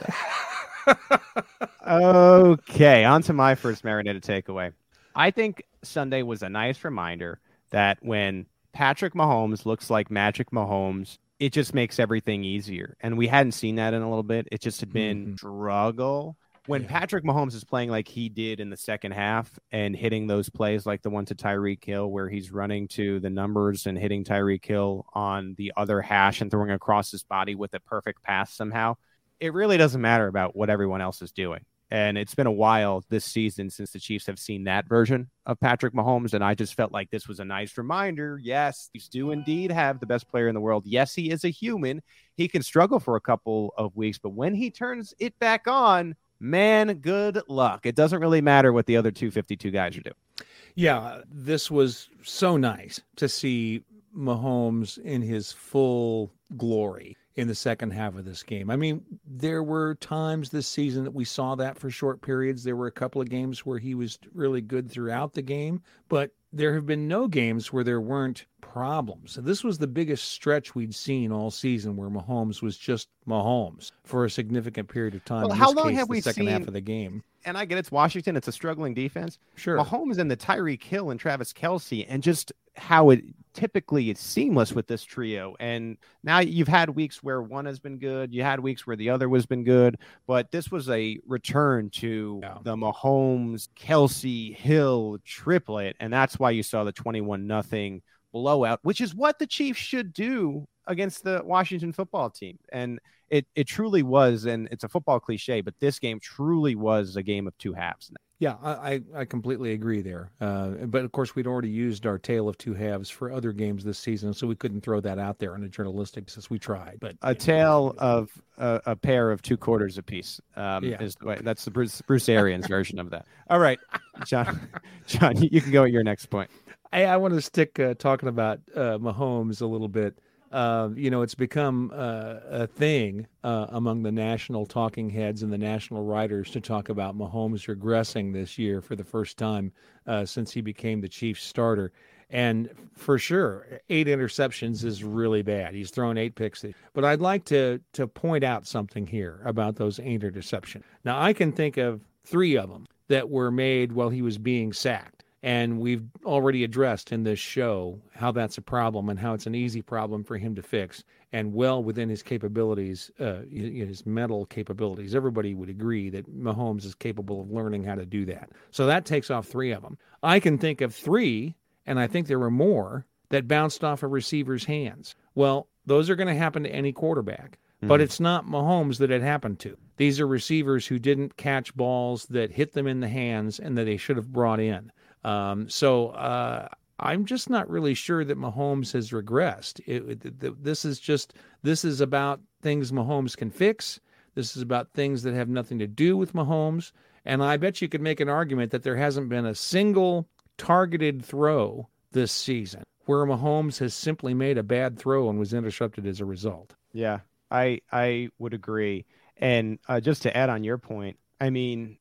that. okay, on to my first marinated takeaway. I think Sunday was a nice reminder that when Patrick Mahomes looks like Magic Mahomes, it just makes everything easier. And we hadn't seen that in a little bit. It just had been mm-hmm. struggle when
Yeah.
Patrick Mahomes is playing like he did in the second half and hitting those plays like the one to Tyreek Hill where he's running to the numbers and hitting Tyreek Hill on the other hash and throwing across his body with a perfect pass somehow, it really doesn't matter about what everyone else is doing. And it's been a while this season since the Chiefs have seen that version of Patrick Mahomes. And I just felt like this was a nice reminder. Yes, Chiefs do indeed have the best player in the world. Yes, he is a human. He can struggle for a couple of weeks, but when he turns it back on, man, good luck. It doesn't really matter what the other 252 guys are doing.
Yeah, this was so nice to see Mahomes in his full glory in the second half of this game. I mean, there were times this season that we saw that for short periods. There were a couple of games where he was really good throughout the game, but there have been no games where there weren't problems. This was the biggest stretch we'd seen all season where Mahomes was just Mahomes for a significant period of time.
Well, how long
case,
have
the
we
second half of the game?
And I get it's Washington. It's a struggling defense.
Sure.
Mahomes and the Tyreek Hill and Travis Kelce, and just how it typically is seamless with this trio. And now you've had weeks where one has been good, you had weeks where the other has been good, but this was a return to
Yeah.
the Mahomes, Kelce, Hill triplet, and that's why you saw the twenty-one nothing blowout, which is what the Chiefs should do against the Washington football team. And it it truly was, and it's a football cliche, but this game truly was a game of two halves.
Yeah, I, I completely agree there. Uh, but of course, we'd already used our tale of two halves for other games this season, so we couldn't throw that out there on a journalistic since we tried. But
a tale of a, a pair of two quarters apiece. Um,
Yeah.
is the way, that's the Bruce, Bruce Arians version of that. All right, John, John, you can go at your next point.
I, I want to stick uh, talking about uh, Mahomes a little bit. Uh, you know, it's become uh, a thing uh, among the national talking heads and the national writers to talk about Mahomes regressing this year for the first time uh, since he became the Chiefs starter. And for sure, eight interceptions is really bad. He's thrown eight picks. But I'd like to to point out something here about those eight interceptions. Now, I can think of three of them that were made while he was being sacked. And we've already addressed in this show how that's a problem and how it's an easy problem for him to fix and well within his capabilities, uh, his mental capabilities. Everybody would agree that Mahomes is capable of learning how to do that. So that takes off three of them. I can think of three, and I think there were more, that bounced off a receiver's hands. Well, those are going to happen to any quarterback. But it's not Mahomes that it happened to. These are receivers who didn't catch balls that hit them in the hands and that they should have brought in. Um, so uh, I'm just not really sure that Mahomes has regressed. It, it, th- this is just this is about things Mahomes can fix. This is about things that have nothing to do with Mahomes. And I bet you could make an argument that there hasn't been a single targeted throw this season where Mahomes has simply made a bad throw and was intercepted as a result.
Yeah, I I would agree. And uh, just to add on your point, I mean,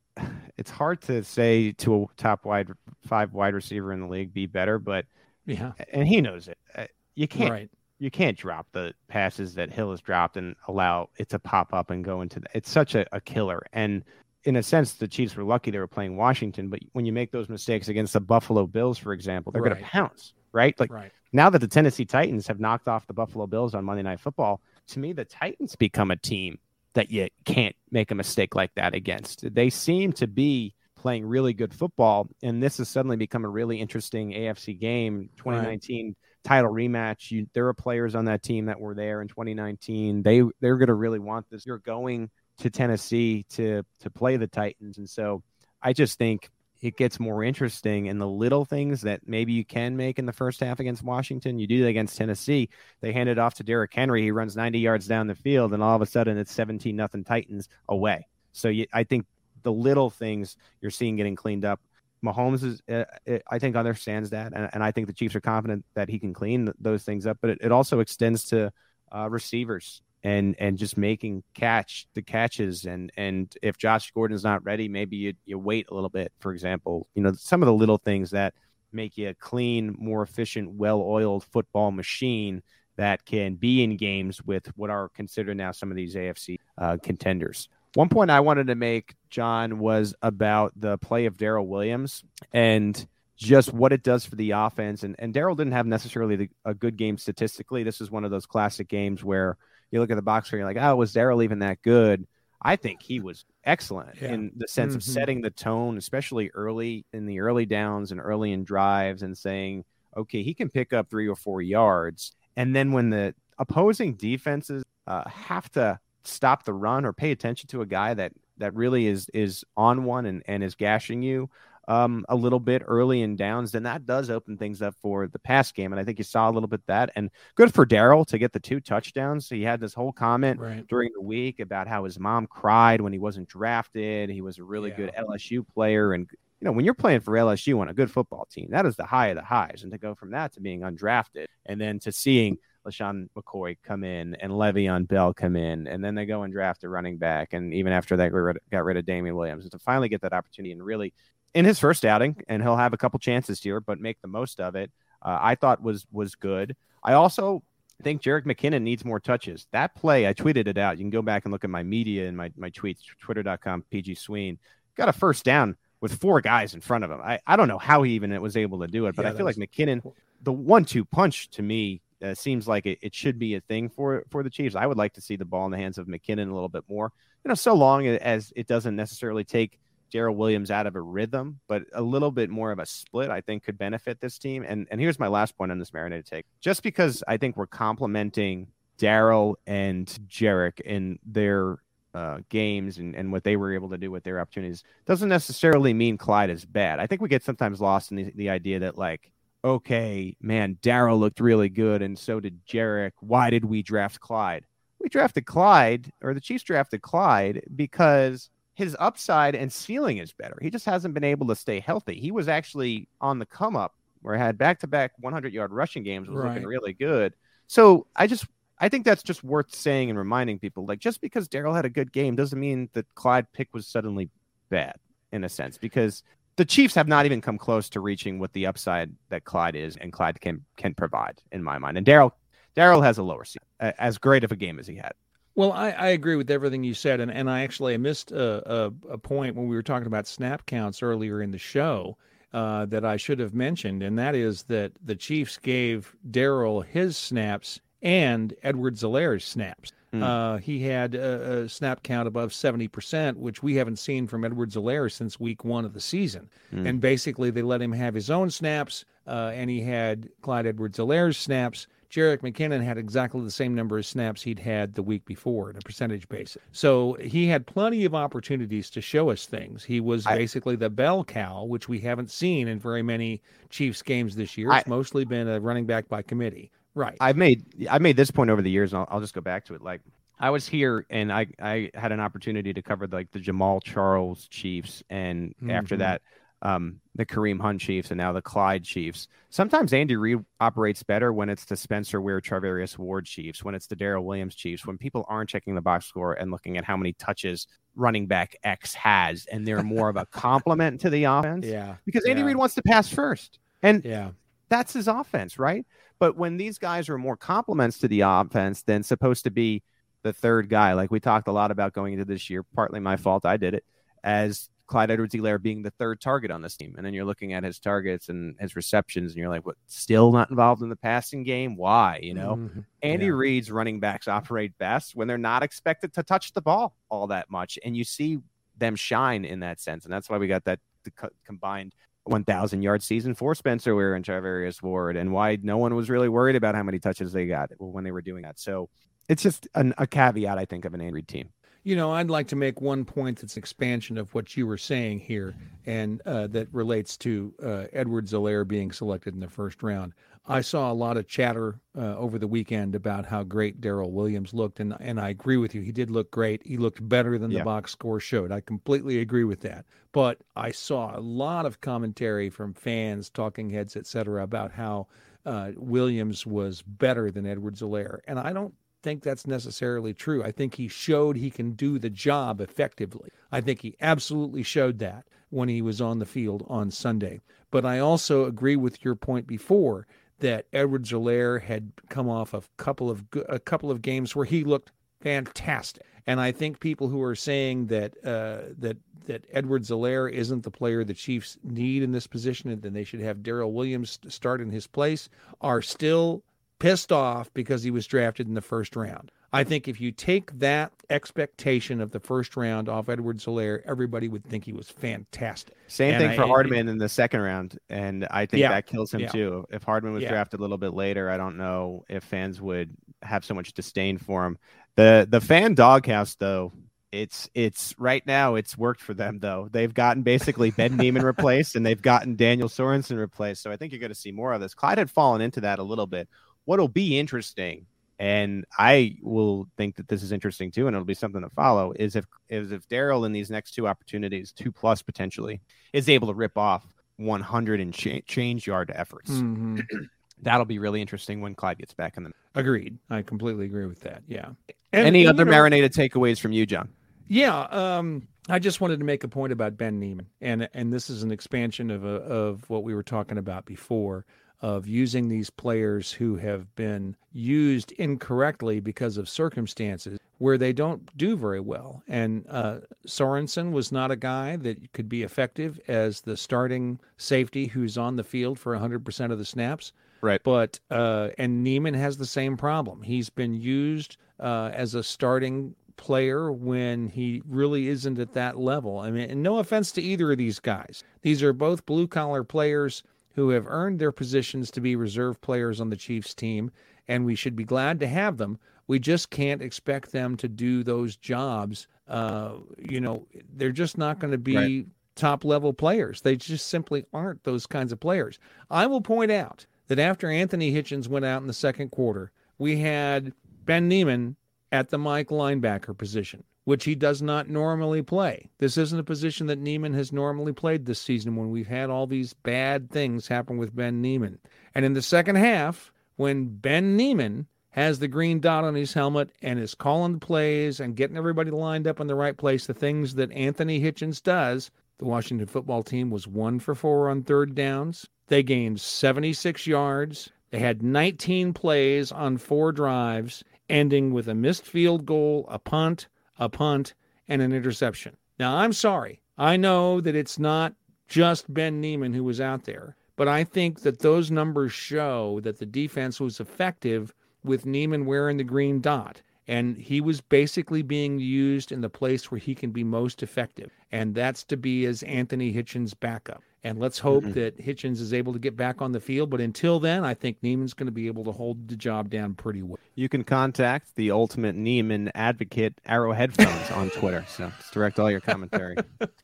it's hard to say to a top wide five wide receiver in the league be better, but
Yeah,
and he knows it. Uh, You can't
right.
you can't drop the passes that Hill has dropped and allow it to pop up and go into the, it's such a, a killer. And in a sense, the Chiefs were lucky they were playing Washington, but when you make those mistakes against the Buffalo Bills, for example, they're going to pounce, right? Like
Right.
now that the Tennessee Titans have knocked off the Buffalo Bills on Monday Night Football, to me, the Titans become a team that you can't make a mistake like that against. They seem to be playing really good football, and this has suddenly become a really interesting AFC game. 2019 title rematch. You, there are players on that team that were there in 2019. They they're going to really want this. You're going to Tennessee to to play the Titans, and so I just think it gets more interesting in the little things that maybe you can make in the first half against Washington. You do that against Tennessee. They hand it off to Derrick Henry. He runs 90 yards down the field, and all of a sudden it's 17 nothing Titans away. So you, I think the little things you're seeing getting cleaned up. Mahomes is, uh, uh, I think, understands that, and, and I think the Chiefs are confident that he can clean those things up. But it, it also extends to uh, receivers and and just making catch the catches and and if Josh Gordon's not ready, maybe you you wait a little bit. For example, you know some of the little things that make you a clean, more efficient, well-oiled football machine that can be in games with what are considered now some of these AFC uh, contenders. One point I wanted to make, John, was about the play of Darrel Williams and just what it does for the offense. And, and Darrel didn't have necessarily the, a good game statistically. This is one of those classic games where you look at the box score, you're like, oh, was Darrel even that good? I think he was excellent
Yeah.
in the sense of
Mhm.
setting the tone, especially early in the early downs and early in drives, and saying, okay, he can pick up three or four yards. And then when the opposing defenses uh, have to stop the run or pay attention to a guy that that really is is on one and, and is gashing you um, a little bit early in downs, then that does open things up for the pass game. And I think you saw a little bit that. And good for Darrel to get the two touchdowns. So he had this whole comment
Right.
during the week about how his mom cried when he wasn't drafted. He was a really
Yeah.
good LSU player. And, you know, when you're playing for LSU on a good football team, that is the high of the highs. And to go from that to being undrafted and then to seeing LeSean McCoy come in and Le'Veon Bell come in, and then they go and draft a running back. And even after that, we got rid of Damien Williams. And to finally get that opportunity and really in his first outing, and he'll have a couple chances here, but make the most of it. Uh, I thought was was good. I also think Jerick McKinnon needs more touches. That play, I tweeted it out. You can go back and look at my media and my, my tweets, twitter.com, PG Sween. Got a first down with four guys in front of him. I, I don't know how he even was able to do it, but
Yeah,
I feel like McKinnon, the one two punch to me uh, seems like it, it should be a thing for for the Chiefs. I would like to see the ball in the hands of McKinnon a little bit more. You know, so long as it doesn't necessarily take Darrel Williams out of a rhythm, but a little bit more of a split, I think could benefit this team. And and here's my last point on this marinated take. Just because I think we're complimenting Darrel and Jerick in their uh, games and, and what they were able to do with their opportunities doesn't necessarily mean Clyde is bad. I think we get sometimes lost in the, the idea that like, okay, man, Darrel looked really good and so did Jerick. Why did we draft Clyde? We drafted Clyde, or the Chiefs drafted Clyde because his upside and ceiling is better. He just hasn't been able to stay healthy. He was actually on the come up where he had back to back 100 yard rushing games, was looking really good. So I just, I think that's just worth saying and reminding people. Like, just because Darrel had a good game doesn't mean that Clyde pick was suddenly bad in a sense, because the Chiefs have not even come close to reaching what the upside that Clyde is and Clyde can can provide in my mind. And Darrel Darrel has a lower seat, as great of a game as he had.
Well, I, I agree with everything you said, and, and I actually I missed a, a, a point when we were talking about snap counts earlier in the show uh, that I should have mentioned, and that is that the Chiefs gave Darrel his snaps and Edwards-Helaire's snaps.
Hmm.
Uh, he had a, a snap count above seventy percent, which we haven't seen from Edwards-Helaire since week one of the season.
Hmm.
And basically, they let him have his own snaps, uh, and he had Clyde Edwards-Helaire's snaps. Jarek McKinnon had exactly the same number of snaps he'd had the week before in a percentage basis. So he had plenty of opportunities to show us things. He was
I-
basically the bell cow, which we haven't seen in very many Chiefs games this year.
I-
It's mostly been a running back by committee. Right.
I've made I've made this point over the years, and I'll, I'll just go back to it. Like I was here, and I I had an opportunity to cover like the Jamaal Charles Chiefs, and after
Mhm.
that, um, the Kareem Hunt Chiefs, and now the Clyde Chiefs. Sometimes Andy Reid operates better when it's the Spencer Ware Travarius Ward Chiefs, when it's the Darrel Williams Chiefs, when people aren't checking the box score and looking at how many touches running back X has, and they're more of a complement to the offense.
yeah.
Because Andy
Yeah.
Reid wants to pass first, and
Yeah.
that's his offense, right? But when these guys are more complements to the offense than supposed to be the third guy, like we talked a lot about going into this year, partly my fault, I did it, as Clyde Edwards Helaire being the third target on this team. And then you're looking at his targets and his receptions, and you're like, what, still not involved in the passing game? Why? You know?
Mhm.
Andy
Yeah.
Reid's running backs operate best when they're not expected to touch the ball all that much, and you see them shine in that sense, and that's why we got that the co- combined 1,000 yard season for Spencer Ware and Travarius Ward, and why no one was really worried about how many touches they got when they were doing that. So it's just an, a caveat, I think, of an Andy Reid team.
You know, I'd like to make one point that's expansion of what you were saying here, and uh, that relates to uh, Edwards-Helaire being selected in the first round. I saw a lot of chatter uh, over the weekend about how great Darrel Williams looked, and and I agree with you. He did look great. He looked better than
Yeah.
the box score showed. I completely agree with that. But I saw a lot of commentary from fans, talking heads, etc., about how uh, Williams was better than Edwards-Helaire, and I don't think that's necessarily true. I think he showed he can do the job effectively. I think he absolutely showed that when he was on the field on Sunday. But I also agree with your point before that Edwards-Helaire had come off a couple of a couple of games where he looked fantastic. And I think people who are saying that uh, that that Edwards-Helaire isn't the player the Chiefs need in this position and then they should have Darrel Williams start in his place are still pissed off because he was drafted in the first round. I think if you take that expectation of the first round off Edward Helaire, everybody would think he was fantastic.
Same
And
thing
I-
for Hardman in the second round, and I think
Yeah.
that kills him
Yeah.
too. If Hardman was
Yeah.
drafted a little bit later, I don't know if fans would have so much disdain for him. the The fan doghouse, though, it's it's right now it's worked for them though. They've gotten basically Ben Niemann replaced, and they've gotten Daniel Sorensen replaced. So I think you're going to see more of this. Clyde had fallen into that a little bit. What'll be interesting and I will think that this is interesting too, and it'll be something to follow. Is if is if Darrel in these next two opportunities, two plus potentially, is able to rip off 100 and cha- change yard efforts.
Mhm.
That'll be really interesting when Clyde gets back in the.
Agreed. I completely agree with that. Yeah. And-
Any
and,
other
you know,
marinated takeaways from you, John?
Yeah, um, I just wanted to make a point about Ben Niemann, and and this is an expansion of a, of what we were talking about before of using these players who have been used incorrectly because of circumstances where they don't do very well. And uh, Sorensen was not a guy that could be effective as the starting safety who's on the field for 100% of the snaps.
Right.
But uh, and Niemann has the same problem. He's been used uh, as a starting player when he really isn't at that level. I mean, and no offense to either of these guys. These are both blue collar players who have earned their positions to be reserve players on the Chiefs team, and we should be glad to have them. We just can't expect them to do those jobs. Uh, you know, they're just not going to be
Right.
top level players. They just simply aren't those kinds of players. I will point out that after Anthony Hitchens went out in the second quarter, we had Ben Niemann at the Mike linebacker position, which he does not normally play. This isn't a position that Niemann has normally played this season when we've had all these bad things happen with Ben Niemann. And in the second half, when Ben Niemann has the green dot on his helmet and is calling the plays and getting everybody lined up in the right place, the things that Anthony Hitchens does, the Washington football team was one for four on third downs. They gained 76 yards. They had 19 plays on four drives, ending with a missed field goal, a punt, a punt, and an interception. Now, I'm sorry. I know that it's not just Ben Niemann who was out there, but I think that those numbers show that the defense was effective with Niemann wearing the green dot. And he was basically being used in the place where he can be most effective. And that's to be as Anthony Hitchens' backup. And let's hope that Hitchens is able to get back on the field. But until then, I think Niemann's going to be able to hold the job down pretty well.
You can contact the ultimate Niemann advocate, Arrow Headphones, on Twitter. So just direct all your commentary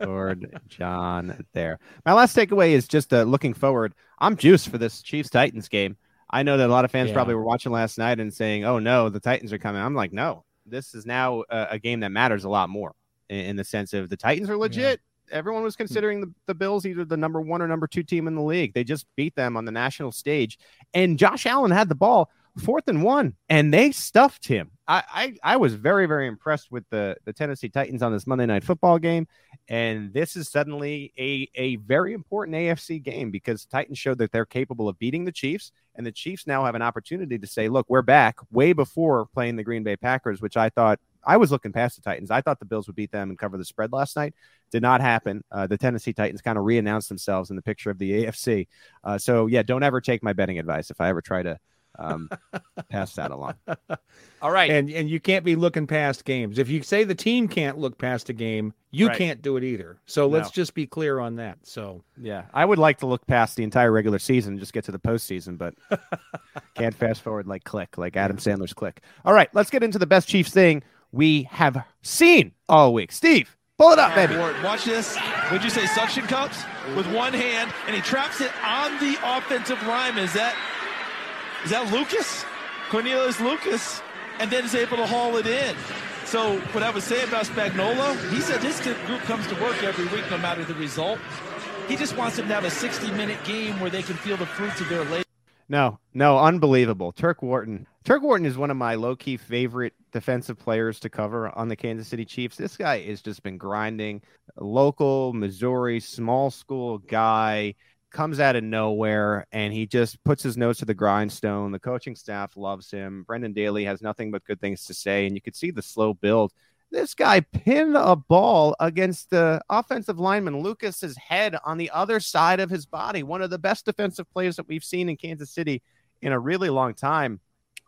toward John there. My last takeaway is just uh, looking forward. I'm juiced for this Chiefs Titans game. I know that a lot of fans
Yeah.
probably were watching last night and saying, "Oh no, the Titans are coming." I'm like, no, this is now a, a game that matters a lot more in, in the sense of the Titans are legit. Everyone was hmm. considering the, the Bills either the number one or number two team in the league. They just beat them on the national stage, and Josh Allen had the ball fourth and one, and they stuffed him. I, I, I was very, very impressed with the, the Tennessee Titans on this Monday night football game. And this is suddenly a, a very important AFC game because Titans showed that they're capable of beating the Chiefs. And the Chiefs now have an opportunity to say, look, we're back way before playing the Green Bay Packers, which I thought I was looking past the Titans. I thought the Bills would beat them and cover the spread last night. Did not happen. Uh, the Tennessee Titans kind of re announced themselves in the picture of the AFC. Uh, so, yeah, don't ever take my betting advice if I ever try to um, pass that along. All right.
And and you can't be looking past games. If you say the team can't look past a game, you
Right.
can't do it either. So let's
No.
just be clear on that. So
Yeah, I would like to look past the entire regular season and just get to the postseason, but can't fast forward like click, like Adam Sandler's click. All right, let's get into the best Chiefs thing we have seen all week. Steve, pull it up, baby.
Watch this. Would you say suction cups with one hand, and he traps it on the offensive lineman? Is that is that Lucas? Cornelius Lucas, and then is able to haul it in. So what I would say about Spagnuolo, he said this group comes to work every week, no matter the result. He just wants them to have a 60-minute game where they can feel the fruits of their labor.
No, no, unbelievable. Turk Wharton. Turk Wharton is one of my low key favorite defensive players to cover on the Kansas City Chiefs. This guy has just been grinding. Local Missouri, small school guy comes out of nowhere and he just puts his nose to the grindstone. The coaching staff loves him. Brendan Daly has nothing but good things to say, and you could see the slow build. This guy pinned a ball against the offensive lineman Lucas's head on the other side of his body. One of the best defensive plays that we've seen in Kansas City in a really long time.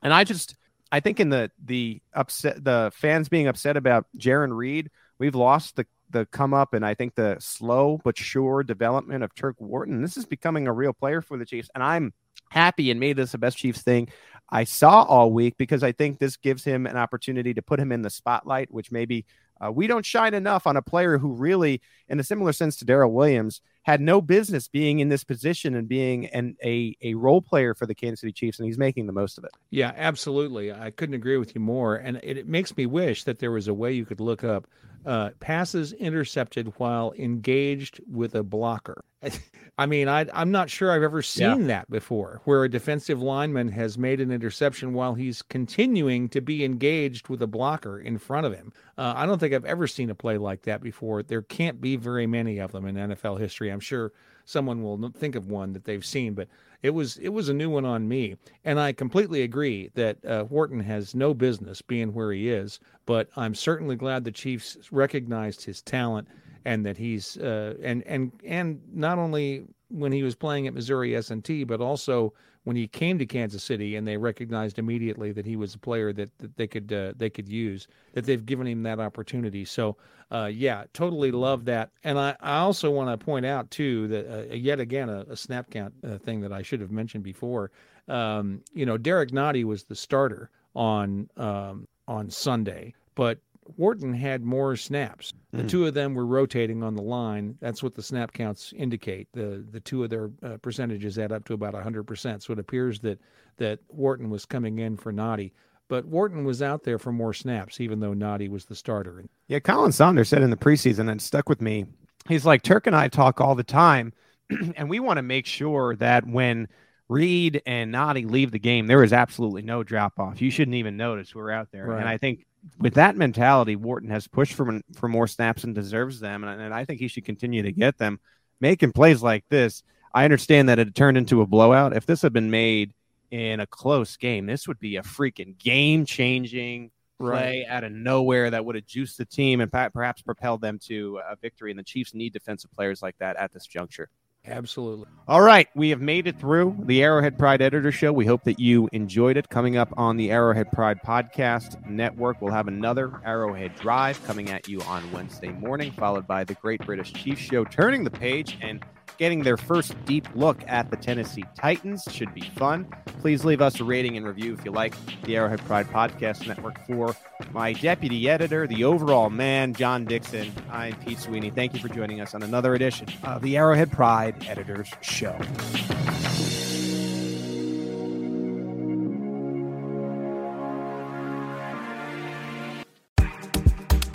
And I just I think in the the upset the fans being upset about Jarran Reed, we've lost the the come up and I think the slow but sure development of Turk Wharton. This is becoming a real player for the Chiefs, and I'm happy and made this the best Chiefs thing I saw all week because I think this gives him an opportunity to put him in the spotlight, which maybe uh, we don't shine enough on a player who really, in a similar sense to Darrel Williams, had no business being in this position and being an, a, a role player for the Kansas City Chiefs, and he's making the most of it.
Yeah, absolutely. I couldn't agree with you more. And it, it makes me wish that there was a way you could look up uh, passes intercepted while engaged with a blocker. I mean, I, am not sure I've ever seen yeah. that before, where a defensive lineman has made an interception while he's continuing to be engaged with a blocker in front of him. Uh, I don't think I've ever seen a play like that before. There can't be very many of them in NFL history. I'm sure someone will think of one that they've seen, but it was it was a new one on me. And I completely agree that uh, Wharton has no business being where he is, but I'm certainly glad the Chiefs recognized his talent and that he's uh, and and and not only when he was playing at Missouri S&T, but also when he came to Kansas City, and they recognized immediately that he was a player that, that they could uh, they could use. That they've given him that opportunity. So, uh, yeah, totally love that. And I, I also want to point out too that uh, yet again a, a snap count uh, thing that I should have mentioned before. Um, you know, Derrick Nnadi was the starter on um, on Sunday, but Wharton had more snaps. The mm. two of them were rotating on the line. That's what the snap counts indicate. The the two of their uh, percentages add up to about 100%. So it appears that that Wharton was coming in for Nnadi. But Wharton was out there for more snaps, even though Nnadi was the starter.
Yeah, Khalen Saunders said in the preseason, and stuck with me. He's like, Turk and I talk all the time, and we want to make sure that when Reed and Nnadi leave the game, there is absolutely no drop off. You shouldn't even notice we're out there. Right. And I think with that mentality, Wharton has pushed for for more snaps and deserves them, and, and I think he should continue to get them. Making plays like this, I understand that it turned into a blowout. If this had been made in a close game, this would be a freaking game changing play right. out of nowhere that would have juiced the team and perhaps propelled them to a victory. And the Chiefs need defensive players like that at this juncture.
Absolutely.
All right. We have made it through the Arrowhead Pride Editor Show. We hope that you enjoyed it. Coming up on the Arrowhead Pride Podcast Network, we'll have another Arrowhead Drive coming at you on Wednesday morning, followed by the Great British Chiefs Show, turning the page and getting their first deep look at the Tennessee Titans. Should be fun. Please leave us a rating and review if you like the Arrowhead Pride Podcast Network. For my deputy editor, the overall man, John Dixon, I'm Pete Sweeney. Thank you for joining us on another edition of the Arrowhead Pride Editors Show.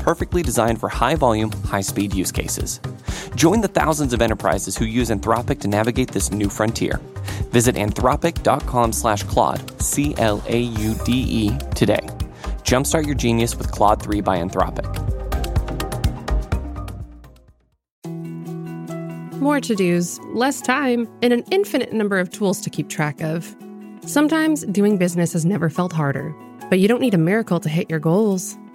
perfectly designed for high volume, high speed use cases. Join the thousands of enterprises who use Anthropic to navigate this new frontier. Visit anthropic.com slash Claude, C L A U D E, today. Jumpstart your genius with Claude 3 by Anthropic.
More to dos, less time, and an infinite number of tools to keep track of. Sometimes doing business has never felt harder, but you don't need a miracle to hit your goals.